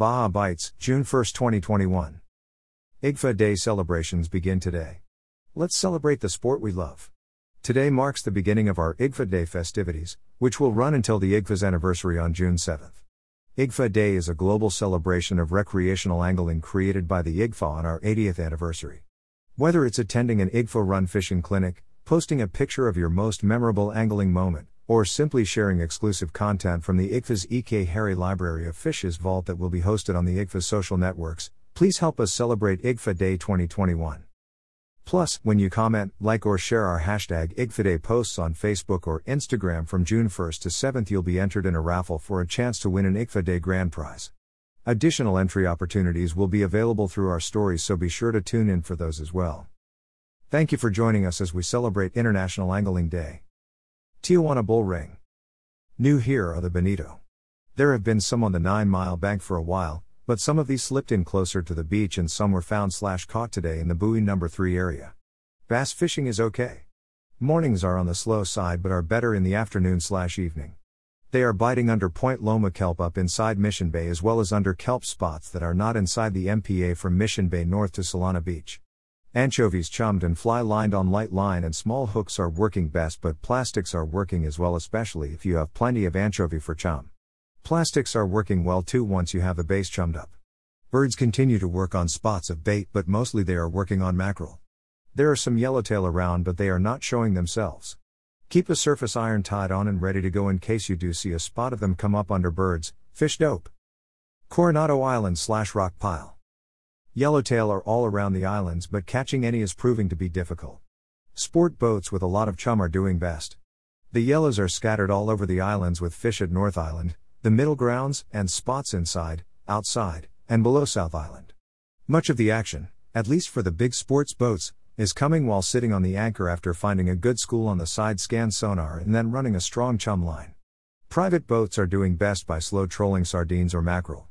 Baja Bites, June 1, 2021. IGFA Day celebrations begin today. Let's celebrate the sport we love. Today marks the beginning of our IGFA Day festivities, which will run until the IGFA's anniversary on June 7th. IGFA Day is a global celebration of recreational angling created by the IGFA on our 80th anniversary. Whether it's attending an IGFA run fishing clinic, posting a picture of your most memorable angling moment, or simply sharing exclusive content from the IGFA's EK Harry Library of Fishes Vault that will be hosted on the IGFA social networks, please help us celebrate IGFA Day 2021. Plus, when you comment, like, or share our hashtag IGFADay posts on Facebook or Instagram from June 1st to 7th, you'll be entered in a raffle for a chance to win an IGFA Day grand prize. Additional entry opportunities will be available through our stories, so be sure to tune in for those as well. Thank you for joining us as we celebrate International Angling Day. Tijuana Bull Ring. New here are the bonito. There have been some on the 9 mile bank for a while, but some of these slipped in closer to the beach and some were found slash caught today in the buoy number 3 area. Bass fishing is okay. Mornings are on the slow side but are better in the afternoon slash evening. They are biting under Point Loma kelp up inside Mission Bay as well as under kelp spots that are not inside the MPA from Mission Bay north to Solana Beach. Anchovies chummed and fly lined on light line and small hooks are working best, but plastics are working as well, especially if you have plenty of anchovy for chum. Plastics are working well too once you have the base chummed up. Birds continue to work on spots of bait, but mostly they are working on mackerel. There are some yellowtail around, but they are not showing themselves. Keep a surface iron tied on and ready to go in case you do see a spot of them come up under birds. Fish dope. Coronado Island slash rock pile. Yellowtail are all around the islands, but catching any is proving to be difficult. Sport boats with a lot of chum are doing best. The yellows are scattered all over the islands with fish at North Island, the middle grounds, and spots inside, outside, and below South Island. Much of the action, at least for the big sports boats, is coming while sitting on the anchor after finding a good school on the side scan sonar and then running a strong chum line. Private boats are doing best by slow trolling sardines or mackerel.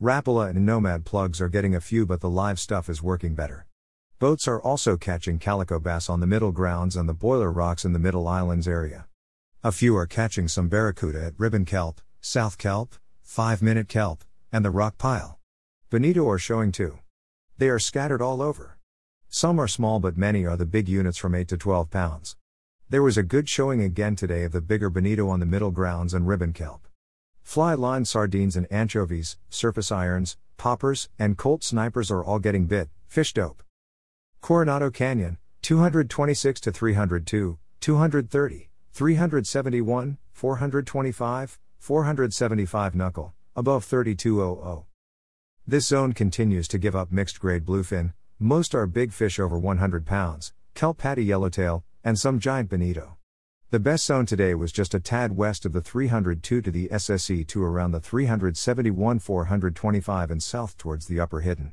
Rapala and Nomad plugs are getting a few, but the live stuff is working better. Boats are also catching calico bass on the middle grounds and the boiler rocks in the middle islands area. A few are catching some barracuda at ribbon kelp, south kelp, 5 minute kelp, and the rock pile. Bonito are showing too. They are scattered all over. Some are small, but many are the big units from 8 to 12 pounds. There was a good showing again today of the bigger bonito on the middle grounds and ribbon kelp. Fly line sardines and anchovies, surface irons, poppers, and Colt snipers are all getting bit, fish dope. Coronado Canyon, 226 to 302, 230, 371, 425, 475 knuckle, above 3200. This zone continues to give up mixed grade bluefin, most are big fish over 100 pounds, kelp patty yellowtail, and some giant bonito. The best zone today was just a tad west of the 302 to the SSE to around the 371 425 and south towards the upper hidden.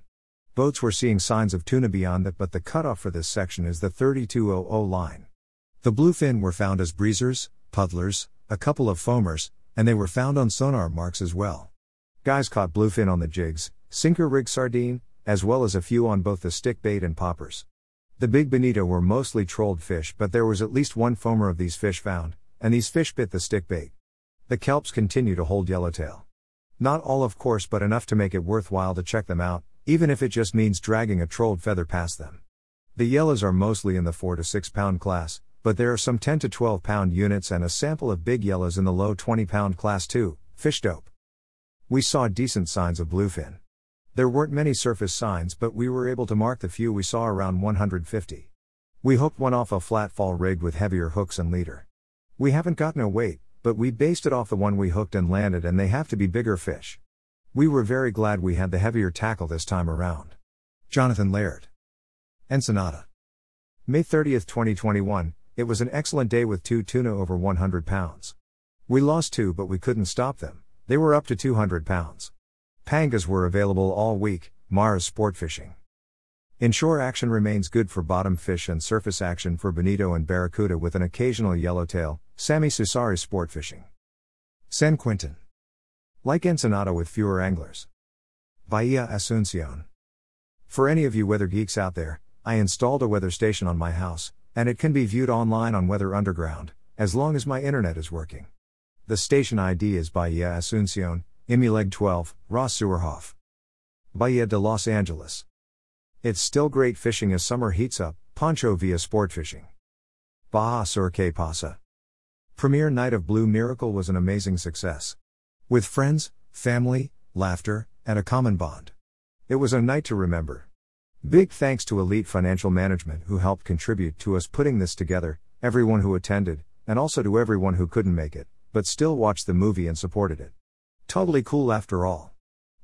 Boats were seeing signs of tuna beyond that, but the cutoff for this section is the 3200 line. The bluefin were found as breezers, puddlers, a couple of foamers, and they were found on sonar marks as well. Guys caught bluefin on the jigs, sinker rig sardine, as well as a few on both the stick bait and poppers. The big bonito were mostly trolled fish, but there was at least one foamer of these fish found, and these fish bit the stick bait. The kelps continue to hold yellowtail. Not all, of course, but enough to make it worthwhile to check them out, even if it just means dragging a trolled feather past them. The yellows are mostly in the 4 to 6 pound class, but there are some 10 to 12 pound units and a sample of big yellows in the low 20 pound class too, fish dope. We saw decent signs of bluefin. There weren't many surface signs, but we were able to mark the few we saw around 150. We hooked one off a flat fall rigged with heavier hooks and leader. We haven't gotten a weight, but we based it off the one we hooked and landed, and they have to be bigger fish. We were very glad we had the heavier tackle this time around. Jonathan Laird. Ensenada. May 30, 2021, it was an excellent day with two tuna over 100 pounds. We lost two, but we couldn't stop them, they were up to 200 pounds. Pangas were available all week, Mars sport fishing. Inshore action remains good for bottom fish and surface action for bonito and barracuda with an occasional yellowtail, Sammy Susari sport fishing. San Quintin. Like Ensenada with fewer anglers. Bahia Asuncion. For any of you weather geeks out there, I installed a weather station on my house, and it can be viewed online on Weather Underground, as long as my internet is working. The station ID is Bahia Asuncion, Imileg 12, Ross Suerhoff. Bahia de Los Angeles. It's still great fishing as summer heats up, Poncho via sport fishing. Baja Sur que pasa. Premiere night of Blue Miracle was an amazing success. With friends, family, laughter, and a common bond. It was a night to remember. Big thanks to Elite Financial Management who helped contribute to us putting this together, everyone who attended, and also to everyone who couldn't make it, but still watched the movie and supported it. Totally cool after all.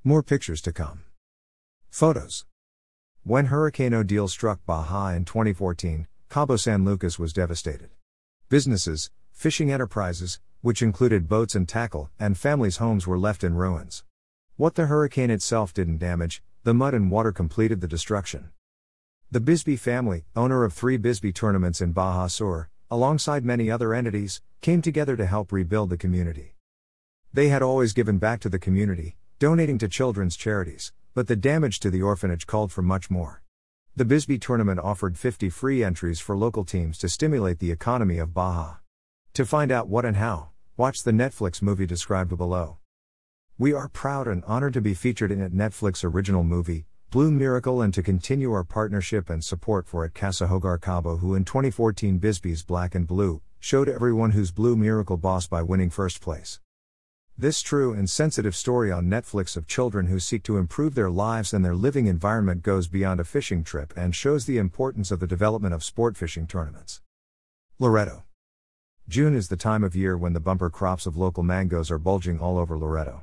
More pictures to come. Photos. When Hurricane Odile struck Baja in 2014, Cabo San Lucas was devastated. Businesses, fishing enterprises, which included boats and tackle, and families' homes were left in ruins. What the hurricane itself didn't damage, the mud and water completed the destruction. The Bisbee family, owner of three Bisbee tournaments in Baja Sur, alongside many other entities, came together to help rebuild the community. They had always given back to the community, donating to children's charities, but the damage to the orphanage called for much more. The Bisbee tournament offered 50 free entries for local teams to stimulate the economy of Baja. To find out what and how, watch the Netflix movie described below. We are proud and honored to be featured in a Netflix original movie, Blue Miracle, and to continue our partnership and support for it Casa Hogar Cabo, who in 2014 Bisbee's Black and Blue showed everyone who's Blue Miracle boss by winning first place. This true and sensitive story on Netflix of children who seek to improve their lives and their living environment goes beyond a fishing trip and shows the importance of the development of sport fishing tournaments. Loreto. June is the time of year when the bumper crops of local mangoes are bulging all over Loreto.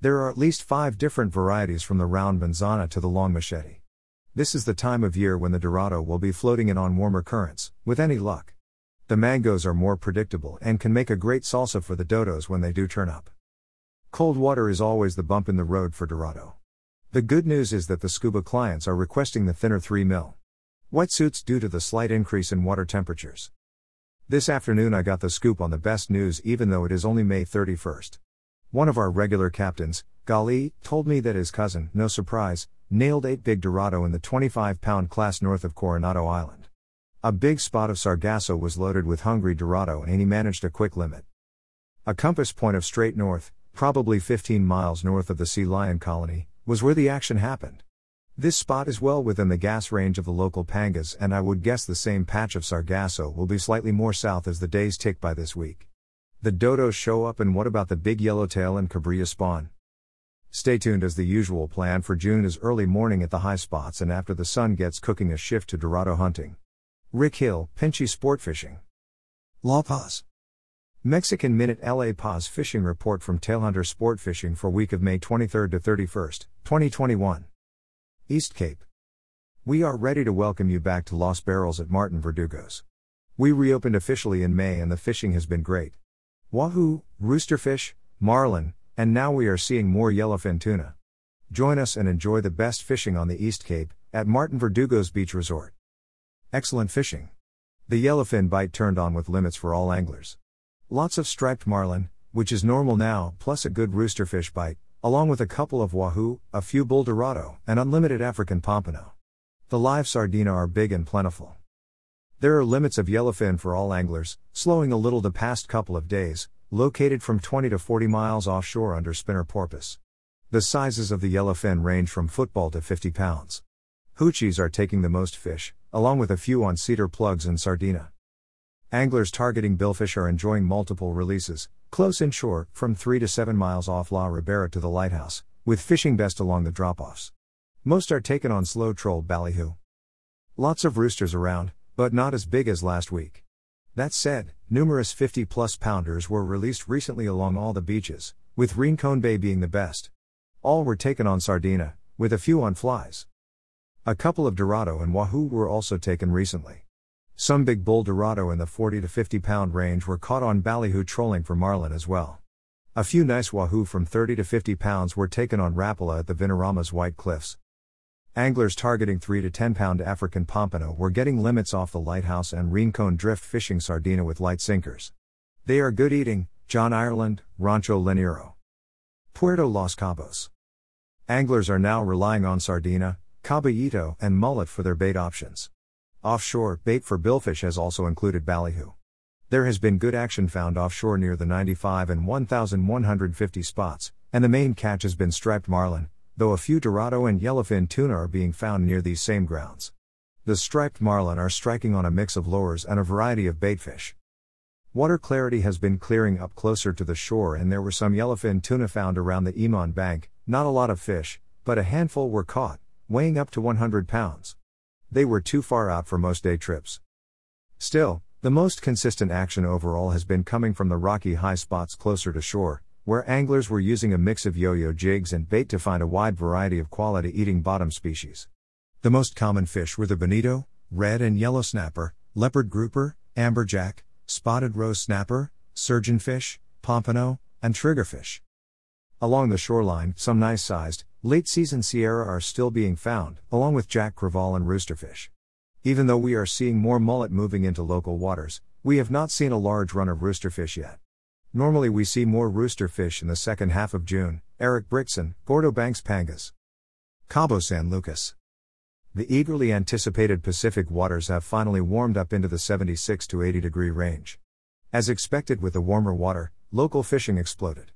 There are at least five different varieties from the round manzana to the long machete. This is the time of year when the Dorado will be floating in on warmer currents, with any luck. The mangoes are more predictable and can make a great salsa for the dodos when they do turn up. Cold water is always the bump in the road for Dorado. The good news is that the scuba clients are requesting the thinner 3 mil wetsuits due to the slight increase in water temperatures. This afternoon I got the scoop on the best news even though it is only May 31st. One of our regular captains, Gali, told me that his cousin, no surprise, nailed 8 big Dorado in the 25 pound class north of Coronado Island. A big spot of Sargasso was loaded with hungry Dorado and he managed a quick limit. A compass point of straight north, probably 15 miles north of the sea lion colony, was where the action happened. This spot is well within the gas range of the local pangas, and I would guess the same patch of Sargasso will be slightly more south as the days tick by this week. The dodos show up, and what about the big yellowtail and cabrilla spawn? Stay tuned as the usual plan for June is early morning at the high spots and after the sun gets cooking a shift to Dorado hunting. Rick Hill, Pinchy Sport Fishing. La Paz. Mexican Minute LA Paz Fishing Report from Tailhunter Sport Fishing for week of May 23 to 31, 2021. East Cape. We are ready to welcome you back to Los Barriles at Martin Verdugo's. We reopened officially in May and the fishing has been great. Wahoo, roosterfish, marlin, and now we are seeing more yellowfin tuna. Join us and enjoy the best fishing on the East Cape at Martin Verdugo's Beach Resort. Excellent fishing. The yellowfin bite turned on with limits for all anglers. Lots of striped marlin, which is normal now, plus a good roosterfish bite, along with a couple of wahoo, a few bull dorado, and unlimited African pompano. The live sardina are big and plentiful. There are limits of yellowfin for all anglers, slowing a little the past couple of days, located from 20 to 40 miles offshore under spinner porpoise. The sizes of the yellowfin range from football to 50 pounds. Hoochies are taking the most fish, along with a few on cedar plugs and sardina. Anglers targeting billfish are enjoying multiple releases, close inshore, from 3 to 7 miles off La Ribera to the lighthouse, with fishing best along the drop offs. Most are taken on slow troll ballyhoo. Lots of roosters around, but not as big as last week. That said, numerous 50 plus pounders were released recently along all the beaches, with Rincon Bay being the best. All were taken on sardina, with a few on flies. A couple of Dorado and Wahoo were also taken recently. Some big bull dorado in the 40 to 50 pound range were caught on ballyhoo trolling for marlin as well. A few nice wahoo from 30 to 50 pounds were taken on Rapala at the Vinorama's White Cliffs. Anglers targeting 3 to 10 pound African pompano were getting limits off the lighthouse and rincon drift fishing sardina with light sinkers. They are good eating, John Ireland, Rancho Leonero. Puerto Los Cabos. Anglers are now relying on sardina, caballito, and mullet for their bait options. Offshore, bait for billfish has also included ballyhoo. There has been good action found offshore near the 95 and 1150 spots, and the main catch has been striped marlin, though a few dorado and yellowfin tuna are being found near these same grounds. The striped marlin are striking on a mix of lures and a variety of baitfish. Water clarity has been clearing up closer to the shore, and there were some yellowfin tuna found around the Iman Bank, not a lot of fish, but a handful were caught, weighing up to 100 pounds. They were too far out for most day trips. Still, the most consistent action overall has been coming from the rocky high spots closer to shore, where anglers were using a mix of yo yo jigs and bait to find a wide variety of quality eating bottom species. The most common fish were the bonito, red and yellow snapper, leopard grouper, amberjack, spotted rose snapper, surgeonfish, pompano, and triggerfish. Along the shoreline, some nice sized, late season Sierra are still being found, along with jack crevalle and roosterfish. Even though we are seeing more mullet moving into local waters, we have not seen a large run of roosterfish yet. Normally we see more roosterfish in the second half of June. Eric Brictson, Gordo Banks Pangas. Cabo San Lucas. The eagerly anticipated Pacific waters have finally warmed up into the 76 to 80 degree range. As expected with the warmer water, local fishing exploded.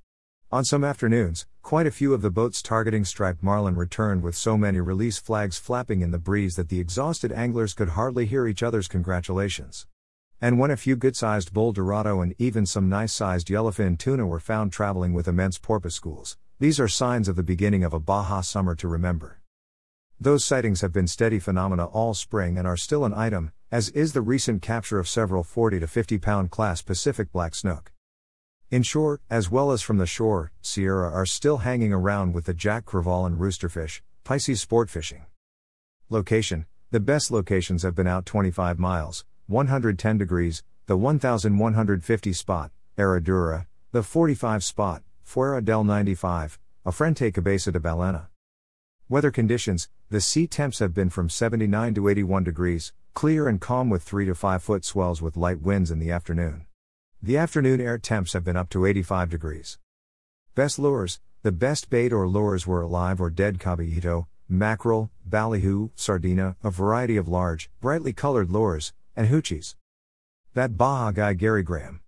On some afternoons, quite a few of the boats targeting striped marlin returned with so many release flags flapping in the breeze that the exhausted anglers could hardly hear each other's congratulations. And when a few good sized bull dorado and even some nice sized yellowfin tuna were found traveling with immense porpoise schools, these are signs of the beginning of a Baja summer to remember. Those sightings have been steady phenomena all spring and are still an item, as is the recent capture of several 40 to 50 pound class Pacific black snook. Inshore, as well as from the shore, Sierra are still hanging around with the jack crevalle and roosterfish, Pisces sport fishing. Location The best locations have been out 25 miles, 110 degrees, the 1150 spot, Herradura, the 45 spot, Fuera del 95, Afrente Cabeza de Ballena. Weather conditions The sea temps have been from 79 to 81 degrees, clear and calm with 3 to 5 foot swells with light winds in the afternoon. The afternoon air temps have been up to 85 degrees. Best lures The best bait or lures were alive or dead caballito, mackerel, ballyhoo, sardina, a variety of large, brightly colored lures, and hoochies. That Baja guy Gary Graham.